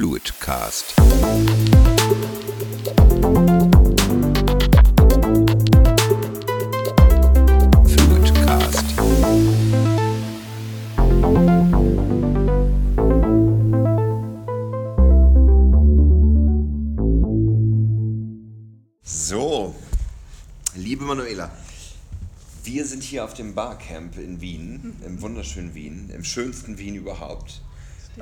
Fluidcast. So, liebe Manuela, wir sind hier auf dem Barcamp in Wien, im wunderschönen Wien, im schönsten Wien überhaupt.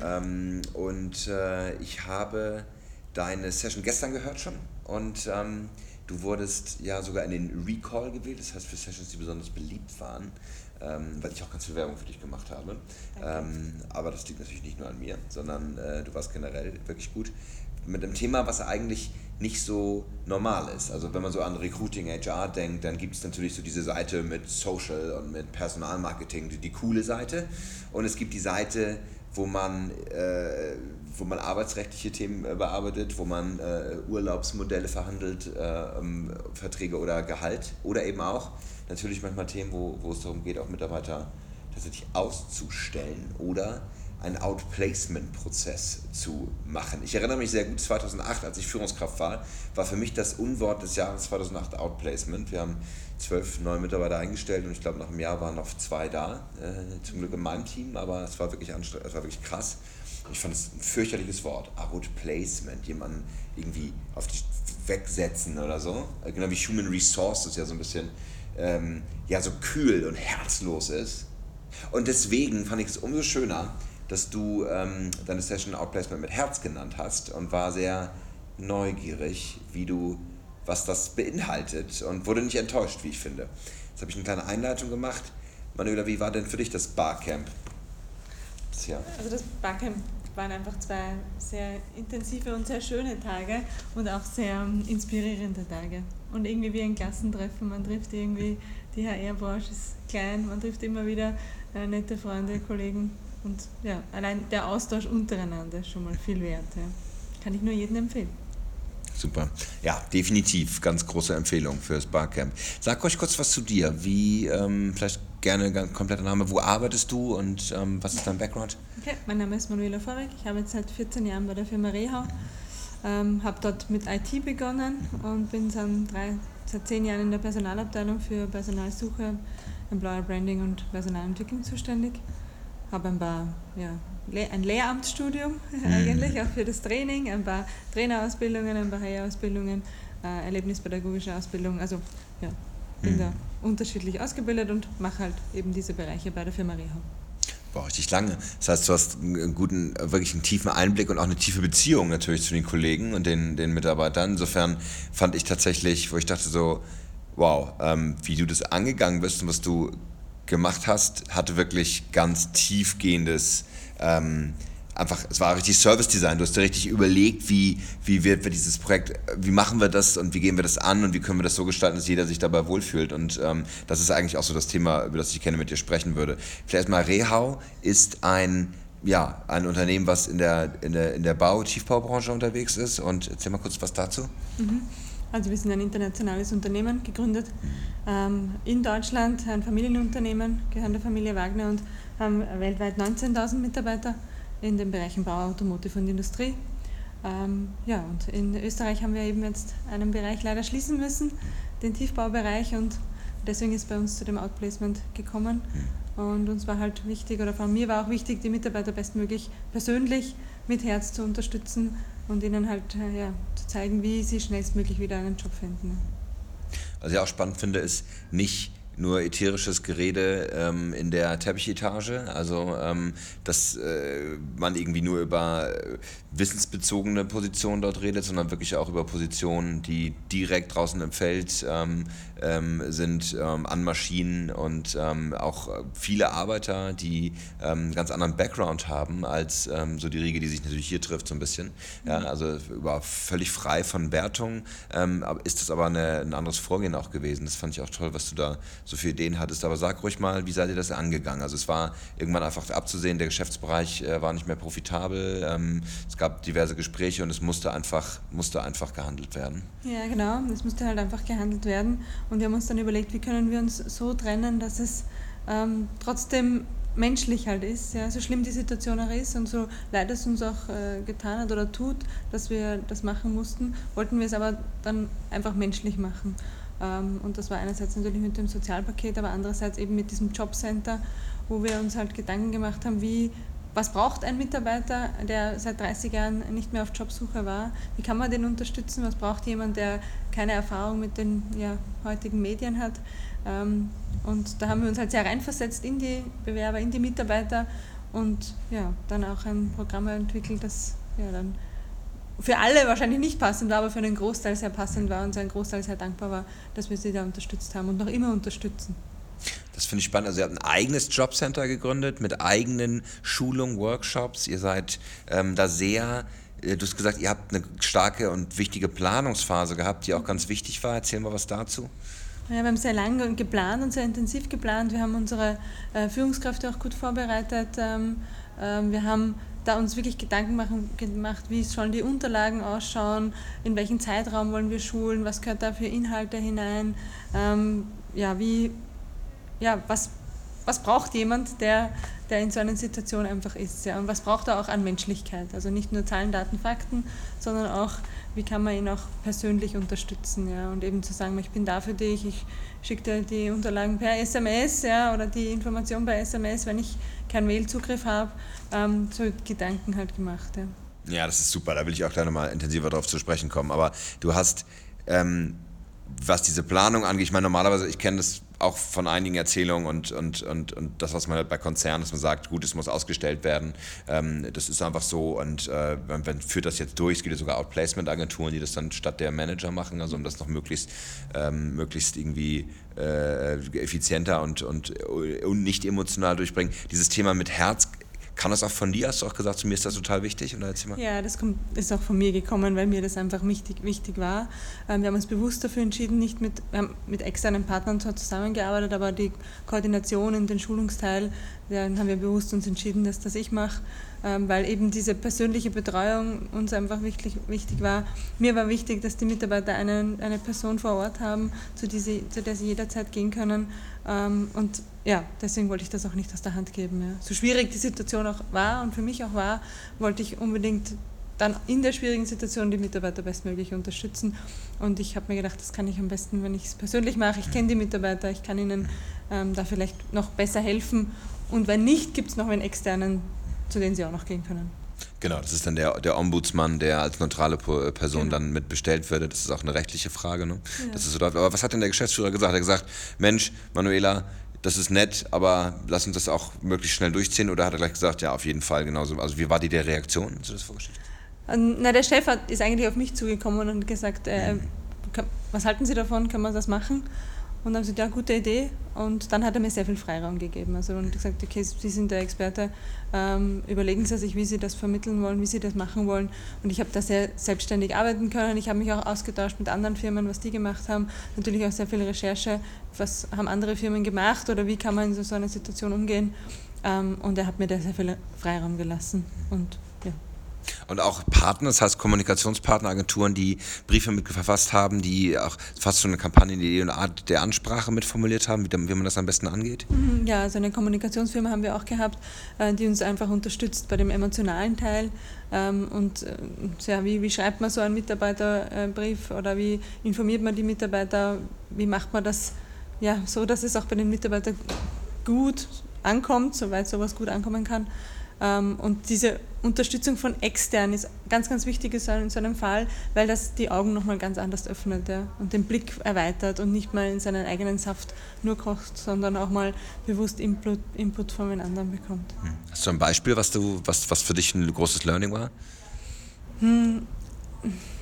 Ähm, und äh, ich habe deine Session gestern gehört schon und ähm, du wurdest ja sogar in den Recall gewählt, das heißt für Sessions, die besonders beliebt waren, ähm, weil ich auch ganz viel Werbung für dich gemacht habe. Ähm, aber das liegt natürlich nicht nur an mir, sondern äh, du warst generell wirklich gut mit einem Thema, was eigentlich nicht so normal ist. Also wenn man so an Recruiting, HR denkt, dann gibt es natürlich so diese Seite mit Social und mit Personalmarketing, die, die coole Seite. Und es gibt die Seite, wo man, äh, wo man arbeitsrechtliche Themen äh, bearbeitet, wo man äh, Urlaubsmodelle verhandelt, äh, ähm, Verträge oder Gehalt oder eben auch natürlich manchmal Themen, wo, wo es darum geht, auch Mitarbeiter tatsächlich auszustellen oder einen Outplacement-Prozess zu machen. Ich erinnere mich sehr gut, 2008, als ich Führungskraft war, war für mich das Unwort des Jahres 2008 Outplacement. Wir haben zwölf neue Mitarbeiter eingestellt und ich glaube, nach einem Jahr waren noch zwei da, äh, zum Glück in meinem Team, aber es war wirklich es war wirklich krass. Ich fand es ein fürchterliches Wort, Outplacement, jemanden irgendwie auf die wegsetzen oder so. Äh, Genau wie Human Resources ja so ein bisschen ähm, ja, so kühl und herzlos ist. Und deswegen fand ich es umso schöner, dass du ähm, deine Session Outplacement mit Herz genannt hast und war sehr neugierig, wie du, was das beinhaltet und wurde nicht enttäuscht, wie ich finde. Jetzt habe ich eine kleine Einleitung gemacht. Manuela, wie war denn für dich das Barcamp? Tja. Also das Barcamp waren einfach zwei sehr intensive und sehr schöne Tage und auch sehr ähm, inspirierende Tage. Und irgendwie wie ein Klassentreffen, man trifft irgendwie, die HR-Branche ist klein, man trifft immer wieder äh, nette Freunde, Kollegen und ja, allein der Austausch untereinander ist schon mal viel wert. Ja. Kann ich nur jedem empfehlen. Super. Ja, definitiv ganz große Empfehlung fürs Barcamp. Sag euch kurz was zu dir. Wie, ähm, vielleicht gerne ganz kompletter Name, wo arbeitest du und ähm, was ist dein Background? Okay, mein Name ist Manuela Vorek, ich arbeite seit 14 Jahren bei der Firma Rehau, ähm, habe dort mit IT begonnen und bin seit, drei, seit 10 Jahren in der Personalabteilung für Personalsuche, Employer Branding und Personalentwicklung zuständig. Habe ein paar, ja, ein Lehramtsstudium eigentlich, auch für das Training, ein paar Trainerausbildungen, ein paar HR-Ausbildungen, äh, erlebnispädagogische Ausbildung, also ja, bin da unterschiedlich ausgebildet und mache halt eben diese Bereiche bei der Firma Rehau. Boah, richtig lange. Das heißt, du hast einen guten, wirklich einen tiefen Einblick und auch eine tiefe Beziehung natürlich zu den Kollegen und den, den Mitarbeitern. Insofern fand ich tatsächlich, wo ich dachte so, wow, ähm, wie du das angegangen bist und was du gemacht hast, hatte wirklich ganz tiefgehendes, ähm, einfach, es war richtig Service Design. Du hast dir richtig überlegt, wie, wie wird wir dieses Projekt, wie machen wir das und wie gehen wir das an und wie können wir das so gestalten, dass jeder sich dabei wohlfühlt. Und ähm, das ist eigentlich auch so das Thema, über das ich gerne mit dir sprechen würde. Vielleicht mal Rehau ist ein ja, ein Unternehmen, was in der, in der, in der Bau-, Tiefbaubranche unterwegs ist. Und erzähl mal kurz was dazu. Also wir sind ein internationales Unternehmen, gegründet ähm, in Deutschland, ein Familienunternehmen, gehören der Familie Wagner und haben weltweit 19.000 Mitarbeiter in den Bereichen Bau, Automotive und Industrie. Ähm, ja, und in Österreich haben wir eben jetzt einen Bereich leider schließen müssen, den Tiefbaubereich und deswegen ist bei uns zu dem Outplacement gekommen. Und uns war halt wichtig, oder von mir war auch wichtig, die Mitarbeiter bestmöglich persönlich mit Herz zu unterstützen und ihnen halt äh, ja, zu zeigen, wie sie schnellstmöglich wieder einen Job finden. Was ich auch spannend finde, ist nicht nur ätherisches Gerede ähm, in der Teppichetage, also ähm, dass äh, man irgendwie nur über äh, wissensbezogene Positionen dort redet, sondern wirklich auch über Positionen, die direkt draußen im Feld ähm, ähm, sind, ähm, an Maschinen und ähm, auch viele Arbeiter, die ähm, einen ganz anderen Background haben als ähm, so die Riege, die sich natürlich hier trifft so ein bisschen. Ja, also über völlig frei von Wertung ähm, ist das aber eine, ein anderes Vorgehen auch gewesen. Das fand ich auch toll, was du da so viele Ideen hattest. Aber sag ruhig mal, wie seid ihr das angegangen? Also es war irgendwann einfach abzusehen, der Geschäftsbereich äh, war nicht mehr profitabel. Es gab diverse Gespräche und es musste einfach, musste einfach gehandelt werden. Ja, genau. Es musste halt einfach gehandelt werden. Und wir haben uns dann überlegt, wie können wir uns so trennen, dass es ähm, trotzdem menschlich halt ist, ja, so schlimm die Situation auch ist und so leid es uns auch äh, getan hat oder tut, dass wir das machen mussten, wollten wir es aber dann einfach menschlich machen. Ähm, und das war einerseits natürlich mit dem Sozialpaket, aber andererseits eben mit diesem Jobcenter, wo wir uns halt Gedanken gemacht haben, wie was braucht ein Mitarbeiter, der seit 30 Jahren nicht mehr auf Jobsuche war? Wie kann man den unterstützen? Was braucht jemand, der keine Erfahrung mit den ja, heutigen Medien hat? Ähm, und da haben wir uns halt sehr reinversetzt in die Bewerber, in die Mitarbeiter und ja, dann auch ein Programm entwickelt, das ja, dann für alle wahrscheinlich nicht passend war, aber für einen Großteil sehr passend war und ein Großteil sehr dankbar war, dass wir sie da unterstützt haben und noch immer unterstützen. Das finde ich spannend. Also ihr habt ein eigenes Jobcenter gegründet mit eigenen Schulungen, Workshops. Ihr seid ähm, da sehr, äh, du hast gesagt, ihr habt eine starke und wichtige Planungsphase gehabt, die auch ganz wichtig war. Erzähl mal was dazu. Ja, wir haben sehr lange geplant und sehr intensiv geplant. Wir haben unsere äh, Führungskräfte auch gut vorbereitet. Ähm, äh, wir haben da uns wirklich Gedanken machen, gemacht, wie sollen die Unterlagen ausschauen, in welchem Zeitraum wollen wir schulen, was gehört da für Inhalte hinein, ähm, ja, wie, ja, was, was braucht jemand, der, der in so einer Situation einfach ist. Ja, und was braucht er auch an Menschlichkeit? Also nicht nur Zahlen, Daten, Fakten, sondern auch wie kann man ihn auch persönlich unterstützen. Ja? Und eben zu sagen, ich bin da für dich, ich schicke dir die Unterlagen per SMS ja, oder die Information per SMS, wenn ich keinen Mailzugriff habe, ähm, so Gedanken halt gemacht. Ja. ja, das ist super, da will ich auch gleich nochmal intensiver darauf zu sprechen kommen. Aber du hast, ähm, was diese Planung angeht, ich meine, normalerweise, ich kenne das auch von einigen Erzählungen und, und, und, und das, was man halt bei Konzernen, dass man sagt, gut, es muss ausgestellt werden, ähm, das ist einfach so und äh, man, man, führt das jetzt durch, es gibt ja sogar Outplacement-Agenturen, die das dann statt der Manager machen, also um das noch möglichst, ähm, möglichst irgendwie äh, effizienter und, und, und nicht emotional durchbringen. Dieses Thema mit Herz Kam das auch von dir? Hast du auch gesagt, zu mir ist das total wichtig? Oder mal. Ja, das ist auch von mir gekommen, weil mir das einfach wichtig, wichtig war. Ähm, wir haben uns bewusst dafür entschieden, nicht mit, mit externen Partnern zusammengearbeitet, aber die Koordination in den Schulungsteil, dann haben wir bewusst uns entschieden, dass das ich mache. Ähm, weil eben diese persönliche Betreuung uns einfach wichtig, wichtig war. Mir war wichtig, dass die Mitarbeiter eine, eine Person vor Ort haben, zu, die zu der sie jederzeit gehen können. Ähm, und ja, deswegen wollte ich das auch nicht aus der Hand geben. So schwierig die Situation auch war und für mich auch war, wollte ich unbedingt dann in der schwierigen Situation die Mitarbeiter bestmöglich unterstützen. Und ich habe mir gedacht, das kann ich am besten, wenn ich es persönlich mache. Ich kenne die Mitarbeiter, ich kann ihnen ähm, da vielleicht noch besser helfen. Und wenn nicht, gibt es noch einen externen zu denen sie auch noch gehen können. Genau, das ist dann der, der Ombudsmann, der als neutrale Person genau. dann mitbestellt wird. Das ist auch eine rechtliche Frage. Ne? Ja. Das ist so, aber was hat denn der Geschäftsführer gesagt? Er hat gesagt, Mensch, Manuela, das ist nett, aber lass uns das auch möglichst schnell durchziehen. Oder hat er gleich gesagt, ja, auf jeden Fall genauso. Also wie war die der Reaktion? Du das vorgestellt? Ähm, na, der Chef hat, ist eigentlich auf mich zugekommen und gesagt, äh, mhm. was halten Sie davon, kann man das machen? Und dann haben sie gesagt, ja, gute Idee. Und dann hat er mir sehr viel Freiraum gegeben. Also und gesagt, okay, Sie sind der Experte, ähm, überlegen Sie sich, wie Sie das vermitteln wollen, wie Sie das machen wollen. Und ich habe da sehr selbstständig arbeiten können. Ich habe mich auch ausgetauscht mit anderen Firmen, was die gemacht haben. Natürlich auch sehr viel Recherche, was haben andere Firmen gemacht oder wie kann man in so einer Situation umgehen. Ähm, und er hat mir da sehr viel Freiraum gelassen. Und und auch Partner, das heißt Kommunikationspartneragenturen, die Briefe mit verfasst haben, die auch fast schon eine Kampagne in die Art der Ansprache mitformuliert haben, wie, wie man das am besten angeht? Mhm, ja, also eine Kommunikationsfirma haben wir auch gehabt, äh, die uns einfach unterstützt bei dem emotionalen Teil. Ähm, und äh, ja, wie, wie schreibt man so einen Mitarbeiterbrief oder wie informiert man die Mitarbeiter, wie macht man das ja, so, dass es auch bei den Mitarbeitern gut ankommt, soweit sowas gut ankommen kann. Ähm, und diese Unterstützung von extern ist ganz, ganz wichtig in so einem Fall, weil das die Augen nochmal ganz anders öffnet ja, und den Blick erweitert und nicht mal in seinen eigenen Saft nur kocht, sondern auch mal bewusst Input, Input von den anderen bekommt. Hm. Hast du ein Beispiel, was, du, was, was für dich ein großes Learning war? Hm,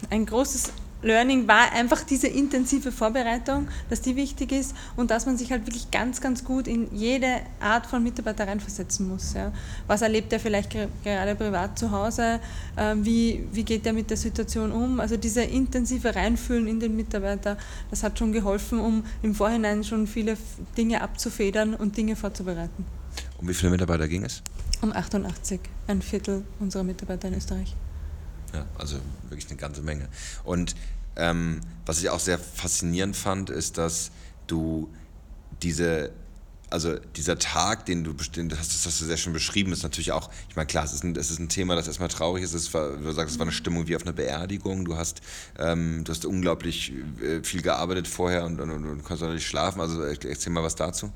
ein großes Learning war einfach diese intensive Vorbereitung, dass die wichtig ist und dass man sich halt wirklich ganz, ganz gut in jede Art von Mitarbeiter reinversetzen muss. Ja. Was erlebt er vielleicht gerade privat zu Hause? Ähm, wie, wie geht er mit der Situation um? Also diese intensive Reinfühlen in den Mitarbeiter, das hat schon geholfen, um im Vorhinein schon viele Dinge abzufedern und Dinge vorzubereiten. Um wie viele Mitarbeiter ging es? Um 88, ein Viertel unserer Mitarbeiter in Österreich. Ja, also wirklich eine ganze Menge. Und ähm, was ich auch sehr faszinierend fand, ist, dass du diese also dieser Tag, den du den hast, das hast du sehr schön beschrieben, ist natürlich auch, ich meine, klar, es ist ein, es ist ein Thema, das erstmal traurig ist. Es war, du sagst, es war eine Stimmung wie auf einer Beerdigung. Du hast, ähm, du hast unglaublich äh, viel gearbeitet vorher und, und, und, und konntest auch nicht schlafen. Also erzähl mal was dazu.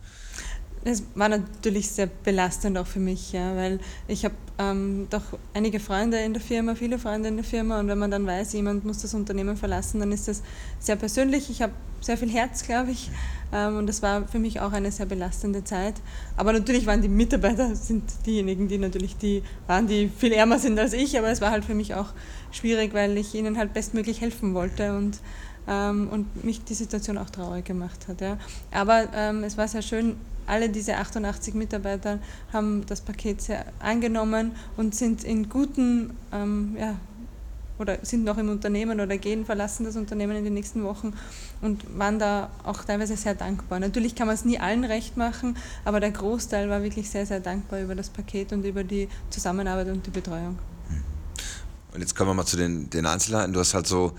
Es war natürlich sehr belastend auch für mich, ja, weil ich habe ähm, doch einige Freunde in der Firma, viele Freunde in der Firma und wenn man dann weiß, jemand muss das Unternehmen verlassen, dann ist das sehr persönlich. Ich habe sehr viel Herz, glaube ich, ähm, und das war für mich auch eine sehr belastende Zeit. Aber natürlich waren die Mitarbeiter sind diejenigen, die natürlich die waren, die viel ärmer sind als ich, aber es war halt für mich auch schwierig, weil ich ihnen halt bestmöglich helfen wollte und ähm, und mich die Situation auch traurig gemacht hat. Ja. Aber ähm, es war sehr schön, alle diese 88 Mitarbeiter haben das Paket sehr angenommen und sind in guten, ähm, ja, oder sind noch im Unternehmen oder gehen, verlassen das Unternehmen in den nächsten Wochen und waren da auch teilweise sehr dankbar. Natürlich kann man es nie allen recht machen, aber der Großteil war wirklich sehr, sehr dankbar über das Paket und über die Zusammenarbeit und die Betreuung. Und jetzt kommen wir mal zu den, den Einzelheiten. Du hast halt so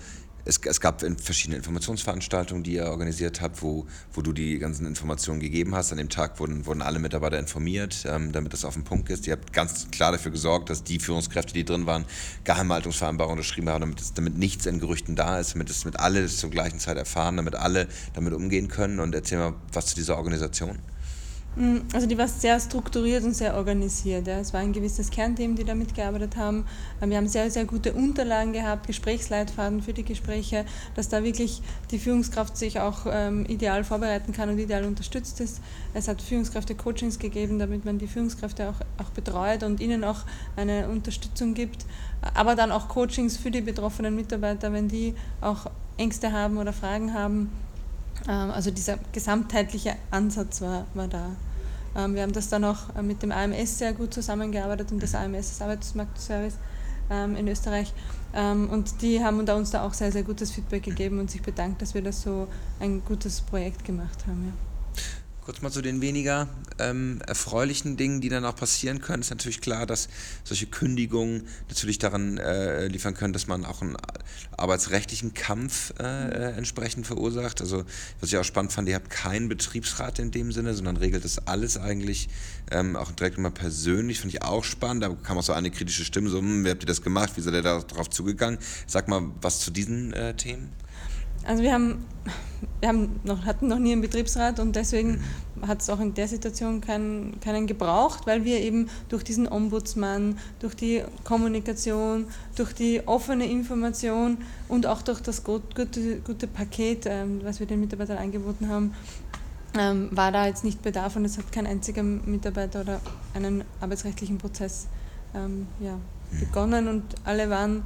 es, es, gab verschiedene Informationsveranstaltungen, die ihr organisiert habt, wo, wo du die ganzen Informationen gegeben hast. An dem Tag wurden, wurden alle Mitarbeiter informiert, ähm, damit das auf den Punkt ist. Ihr habt ganz klar dafür gesorgt, dass die Führungskräfte, die drin waren, Geheimhaltungsvereinbarungen unterschrieben haben, damit, damit nichts in Gerüchten da ist, damit es mit alle zur gleichen Zeit erfahren, damit alle damit umgehen können. Und erzähl mal was zu dieser Organisation. Mm, also die war sehr strukturiert und sehr organisiert. Ja. Es war ein gewisses Kernteam, die da mitgearbeitet haben. Ähm, wir haben sehr, sehr gute Unterlagen gehabt, Gesprächsleitfaden für die Gespräche, dass da wirklich die Führungskraft sich auch ähm, ideal vorbereiten kann und ideal unterstützt ist. Es hat Führungskräfte-Coachings gegeben, damit man die Führungskräfte auch, auch betreut und ihnen auch eine Unterstützung gibt. Aber dann auch Coachings für die betroffenen Mitarbeiter, wenn die auch Ängste haben oder Fragen haben also dieser gesamtheitliche Ansatz war, war da. Ähm, wir haben das dann auch äh, mit dem AMS sehr gut zusammengearbeitet und das AMS ist Arbeitsmarktservice ähm, in Österreich. Und die haben uns da auch sehr, sehr gutes Feedback gegeben und sich bedankt, dass wir das so ein gutes Projekt gemacht haben. Ja. Kurz mal zu den weniger ähm, erfreulichen Dingen, die dann auch passieren können. Ist natürlich klar, dass solche Kündigungen natürlich daran äh, liefern können, dass man auch einen arbeitsrechtlichen Kampf äh, äh, entsprechend verursacht. Also was ich auch spannend fand, ihr habt keinen Betriebsrat in dem Sinne, sondern regelt das alles eigentlich ähm, auch direkt immer persönlich. Finde ich auch spannend. Da kam auch so eine kritische Stimme, so, hm, wie habt ihr das gemacht? Wie seid ihr da drauf zugegangen? Sag mal was zu diesen äh, Themen. Also wir haben, wir haben noch, hatten noch nie einen Betriebsrat und deswegen hat es auch in der Situation keinen, keinen gebraucht, weil wir eben durch diesen Ombudsmann, durch die Kommunikation, durch die offene Information und auch durch das gute, gute Paket, ähm, was wir den Mitarbeitern angeboten haben, ähm, war da jetzt nicht Bedarf und es hat kein einziger Mitarbeiter oder einen arbeitsrechtlichen Prozess ähm, ja, begonnen und alle waren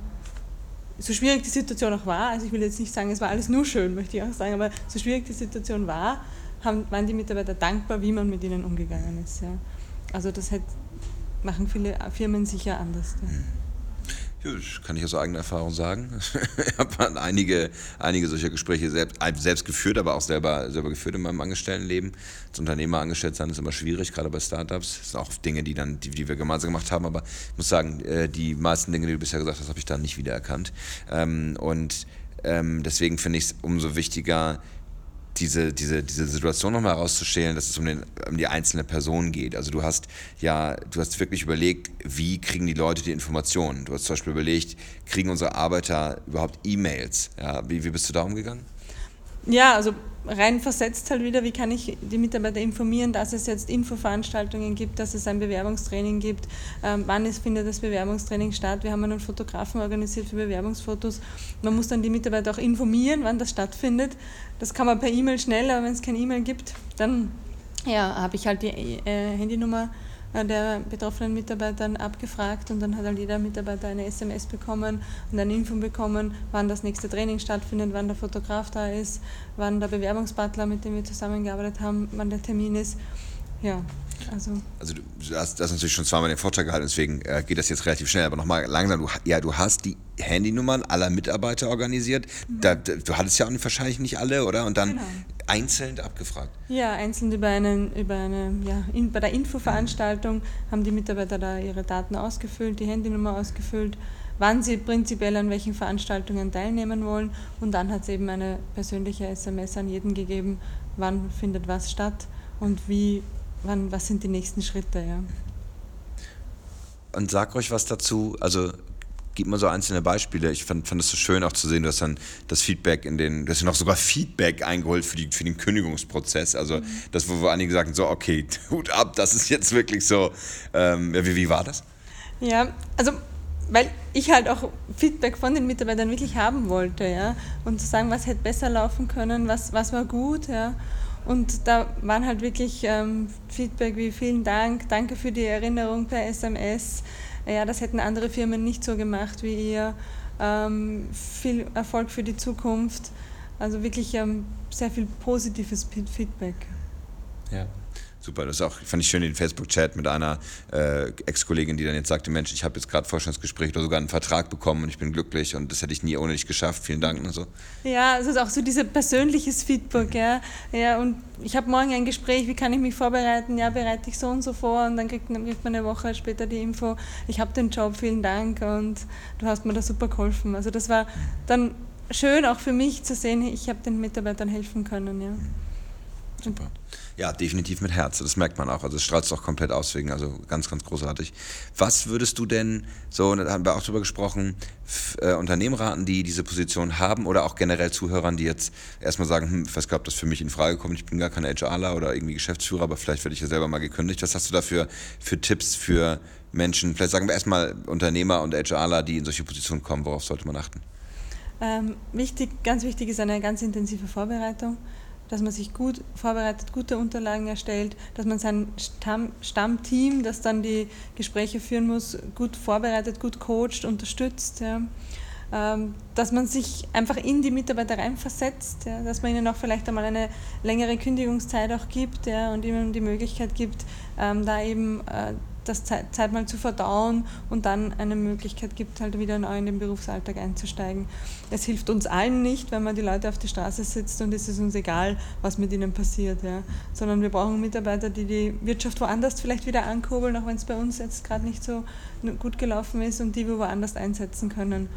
so schwierig die Situation auch war, also ich will jetzt nicht sagen, es war alles nur schön, möchte ich auch sagen, aber so schwierig die Situation war, haben, waren die Mitarbeiter dankbar, wie man mit ihnen umgegangen ist. Ja. Also das hat, machen viele Firmen sicher anders. Ja. Ja, das kann ich aus eigener Erfahrung sagen. ich habe einige, einige solcher Gespräche selbst, selbst geführt, aber auch selber, selber geführt in meinem Angestelltenleben. Als Unternehmer angestellt sein ist immer schwierig, gerade bei Startups. Das sind auch Dinge, die, dann, die, die wir gemeinsam gemacht haben, aber ich muss sagen, äh, die meisten Dinge, die du bisher gesagt hast, habe ich da nicht wiedererkannt. Ähm, und ähm, deswegen finde ich es umso wichtiger, diese, diese, diese Situation nochmal herauszustellen, dass es um, den, um die einzelne Person geht. Also du hast ja, du hast wirklich überlegt, wie kriegen die Leute die Informationen. Du hast zum Beispiel überlegt, kriegen unsere Arbeiter überhaupt E-Mails? Ja, wie, wie bist du da umgegangen? Ja, also rein versetzt halt wieder, wie kann ich die Mitarbeiter informieren, dass es jetzt Infoveranstaltungen gibt, dass es ein Bewerbungstraining gibt, ähm, wann es findet das Bewerbungstraining statt. Wir haben einen Fotografen organisiert für Bewerbungsfotos. Man muss dann die Mitarbeiter auch informieren, wann das stattfindet. Das kann man per E-Mail schnell, aber wenn es kein E-Mail gibt, dann ja, habe ich halt die äh, Handynummer der betroffenen Mitarbeitern abgefragt und dann hat halt jeder Mitarbeiter eine SMS bekommen und eine Info bekommen, wann das nächste Training stattfindet, wann der Fotograf da ist, wann der Bewerbungsbutler, mit dem wir zusammengearbeitet haben, wann der Termin ist. Ja, also. Also du hast das natürlich schon zweimal den Vortrag gehalten, deswegen äh, geht das jetzt relativ schnell. Aber nochmal langsam, du, ja, du hast die Handynummern aller Mitarbeiter organisiert. Mhm. Da, du hattest ja auch wahrscheinlich nicht alle, oder? Und dann genau. einzeln abgefragt. Ja, einzeln über, einen, über eine, ja, in, bei der Infoveranstaltung haben die Mitarbeiter da ihre Daten ausgefüllt, die Handynummer ausgefüllt, wann sie prinzipiell an welchen Veranstaltungen teilnehmen wollen. Und dann hat es eben eine persönliche SMS an jeden gegeben, wann findet was statt und wie wann, was sind die nächsten Schritte. Ja. Und sag euch was dazu, also gib mal so einzelne Beispiele. Ich fand, fand es so schön auch zu sehen, du hast dann das Feedback in den, du hast ja noch sogar Feedback eingeholt für, die, für den Kündigungsprozess. Also mhm. das, wo, einige sagen, so, okay, Hut ab, das ist jetzt wirklich so. Ähm, wie, wie war das? Ja, also weil ich halt auch Feedback von den Mitarbeitern wirklich haben wollte, ja, und zu sagen, was hätte besser laufen können, was, was war gut, ja. Und da waren halt wirklich ähm, Feedback wie vielen Dank, danke für die Erinnerung per SMS, ja, das hätten andere Firmen nicht so gemacht wie ihr. Ähm, viel Erfolg für die Zukunft. Also wirklich ähm, sehr viel positives Feedback. Ja. Super, das ist auch, fand ich schön den Facebook-Chat mit einer äh, Ex-Kollegin, die dann jetzt sagte, Mensch, ich habe jetzt gerade Vorstandsgespräch oder sogar einen Vertrag bekommen und ich bin glücklich und das hätte ich nie ohne dich geschafft. Vielen Dank und so. Ja, es ist auch so dieses persönliches Feedback, ja. ja und ich habe morgen ein Gespräch, wie kann ich mich vorbereiten? Ja, bereite ich so und so vor und dann kriegt, kriegt man eine Woche später die Info, ich habe den Job, vielen Dank und du hast mir da super geholfen. Also das war dann schön auch für mich zu sehen, ich habe den Mitarbeitern helfen können, ja. Super. Ja, definitiv mit Herz. Das merkt man auch. Also es strahlt es auch komplett aus, wegen, also ganz, ganz großartig. Was würdest du denn, so, da haben wir auch drüber gesprochen, äh, Unternehmen raten, die diese Position haben oder auch generell Zuhörern, die jetzt erstmal sagen, hm, ich weiß gar nicht, ob das für mich in Frage kommt, ich bin gar kein HRler oder irgendwie Geschäftsführer, aber vielleicht werde ich ja selber mal gekündigt. Was hast du dafür für Tipps für Menschen, vielleicht sagen wir erstmal Unternehmer und HRler, die in solche Positionen kommen, worauf sollte man achten? Ähm, wichtig, ganz wichtig ist eine ganz intensive Vorbereitung dass man sich gut vorbereitet, gute Unterlagen erstellt, dass man sein Stamm, Stammteam, das dann die Gespräche führen muss, gut vorbereitet, gut coacht, unterstützt. Ja. Ähm, dass man sich einfach in die Mitarbeiter reinversetzt, ja, dass man ihnen auch vielleicht einmal eine längere Kündigungszeit auch gibt ja, und ihnen die Möglichkeit gibt, ähm, da eben äh, das Zeit, Zeit mal zu verdauen und dann eine Möglichkeit gibt, halt wieder neu in den Berufsalltag einzusteigen. Es hilft uns allen nicht, wenn man die Leute auf die Straße sitzt und es ist uns egal, was mit ihnen passiert, ja. sondern wir brauchen Mitarbeiter, die die Wirtschaft woanders vielleicht wieder ankurbeln, auch wenn es bei uns jetzt gerade nicht so gut gelaufen ist und die wir woanders einsetzen können.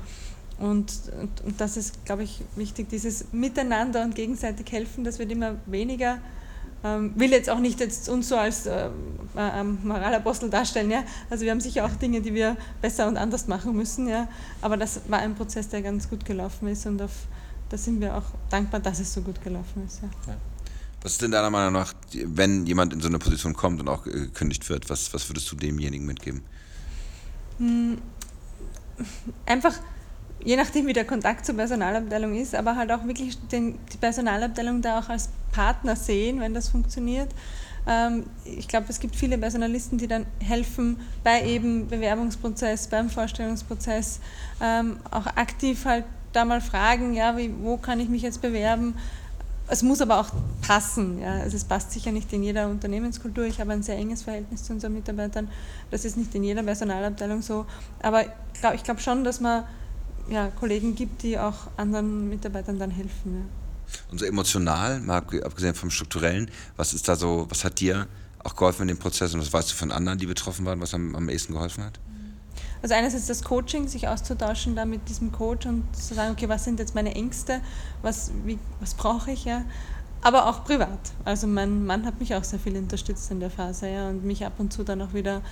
Und, und, und das ist, glaube ich, wichtig, dieses Miteinander und gegenseitig helfen, das wird immer weniger ähm, will jetzt auch nicht jetzt uns so als äh, äh, Moralapostel darstellen, ja. Also wir haben sicher auch Dinge, die wir besser und anders machen müssen, ja. Aber das war ein Prozess, der ganz gut gelaufen ist und auf, da sind wir auch dankbar, dass es so gut gelaufen ist, ja. Was ist denn deiner Meinung nach, wenn jemand in so eine Position kommt und auch gekündigt wird, was, was würdest du demjenigen mitgeben? Hm, einfach je nachdem, wie der Kontakt zur Personalabteilung ist, aber halt auch wirklich den, die Personalabteilung da auch als Partner sehen, wenn das funktioniert. Ähm, ich glaube, es gibt viele Personalisten, die dann helfen bei eben Bewerbungsprozess, beim Vorstellungsprozess, ähm, auch aktiv halt da mal fragen, ja, wie, wo kann ich mich jetzt bewerben. Es muss aber auch passen. Ja. Also es passt sicher nicht in jeder Unternehmenskultur. Ich habe ein sehr enges Verhältnis zu unseren Mitarbeitern. Das ist nicht in jeder Personalabteilung so. Aber ich glaube glaub schon, dass man ja, Kollegen gibt, die auch anderen Mitarbeitern dann helfen. Ja. Und so emotional, mal abgesehen vom strukturellen, was ist da so, was hat dir auch geholfen in dem Prozess und was weißt du von anderen, die betroffen waren, was am, am ehesten geholfen hat? Also einerseits das Coaching, sich auszutauschen da mit diesem Coach und zu sagen, okay, was sind jetzt meine Ängste, was, was brauche ich ja, aber auch privat. Also mein Mann hat mich auch sehr viel unterstützt in der Phase ja, und mich ab und zu dann auch wieder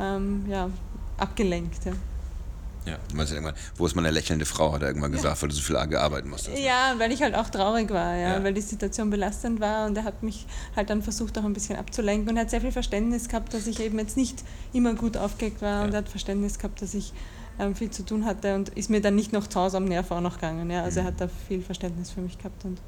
ähm, ja, abgelenkt. Ja. Ja, du meinst irgendwann, wo ist meine lächelnde Frau, hat er irgendwann gesagt, ja. weil du so viel arbeiten musstest. Ja, und weil ich halt auch traurig war, ja, ja, weil die Situation belastend war und er hat mich halt dann versucht auch ein bisschen abzulenken und er hat sehr viel Verständnis gehabt, dass ich eben jetzt nicht immer gut aufgelegt war ja. und er hat Verständnis gehabt, dass ich ähm, viel zu tun hatte und ist mir dann nicht noch zu Hause am Nerv auch noch gegangen. Ja. Also mhm. er hat da viel Verständnis für mich gehabt und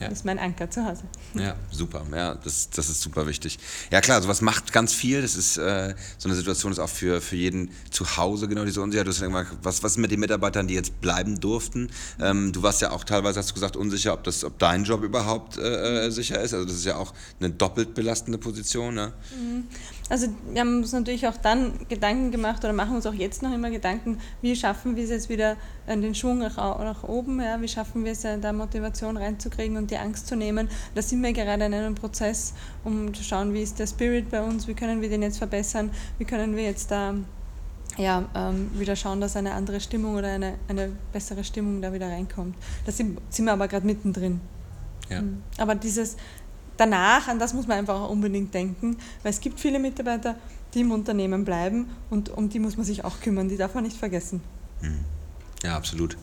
ja. Das ist mein Anker zu Hause. Ja, super. Ja, das, das ist super wichtig. Ja klar, sowas macht ganz viel. Das ist äh, so eine Situation ist auch für, für jeden zu Hause genau diese Unsicherheit. Du hast gesagt, was, was ist mit den Mitarbeitern, die jetzt bleiben durften? Ähm, du warst ja auch teilweise, hast du gesagt, unsicher, ob, das, ob dein Job überhaupt äh, äh sicher ist. Also das ist ja auch eine doppelt belastende Position. Ne? Mhm. Also wir haben uns natürlich auch dann Gedanken gemacht oder machen uns auch jetzt noch immer Gedanken, wie schaffen wir es jetzt wieder den Schwung nach, nach oben, ja? wie schaffen wir es da Motivation reinzukriegen und die Angst zu nehmen. Da sind wir gerade in einem Prozess, um zu schauen, wie ist der Spirit bei uns, wie können wir den jetzt verbessern, wie können wir jetzt da ja, ähm, wieder schauen, dass eine andere Stimmung oder eine, eine bessere Stimmung da wieder reinkommt. Da sind, sind wir aber gerade mittendrin. Ja. Mhm. Aber dieses danach, an das muss man einfach auch unbedingt denken, weil es gibt viele Mitarbeiter, die im Unternehmen bleiben und um die muss man sich auch kümmern, die darf man nicht vergessen. Ja, absolut.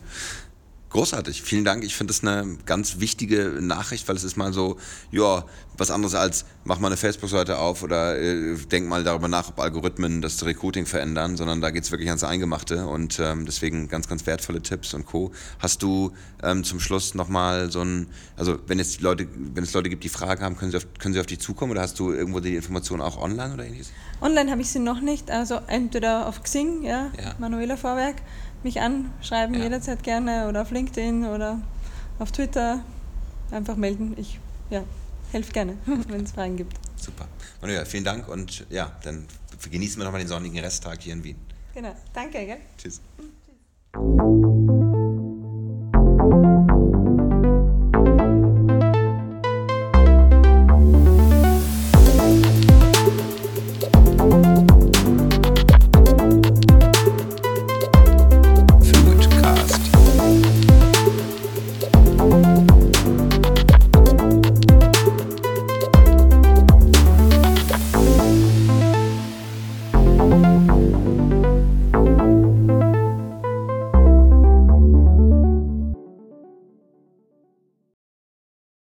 Großartig, vielen Dank. Ich finde das eine ganz wichtige Nachricht, weil es ist mal so, ja, was anderes als mach mal eine Facebook-Seite auf oder äh, denk mal darüber nach, ob Algorithmen das Recruiting verändern, sondern da geht es wirklich ans Eingemachte und ähm, deswegen ganz, ganz wertvolle Tipps und Co. Hast du ähm, zum Schluss nochmal so ein, also wenn es Leute, wenn es Leute gibt, die Fragen haben, können sie, auf, können sie auf dich zukommen oder hast du irgendwo die Informationen auch online oder ähnliches? Online habe ich sie noch nicht, also entweder auf Xing, ja, Ja. Manuela Vorwerk, mich anschreiben Ja. jederzeit gerne oder auf LinkedIn oder auf Twitter einfach melden. Ich ja, helfe gerne, wenn es Fragen gibt. Super. Manuela, vielen Dank und ja, dann genießen wir nochmal den sonnigen Resttag hier in Wien. Genau, danke, gell? Tschüss. Tschüss.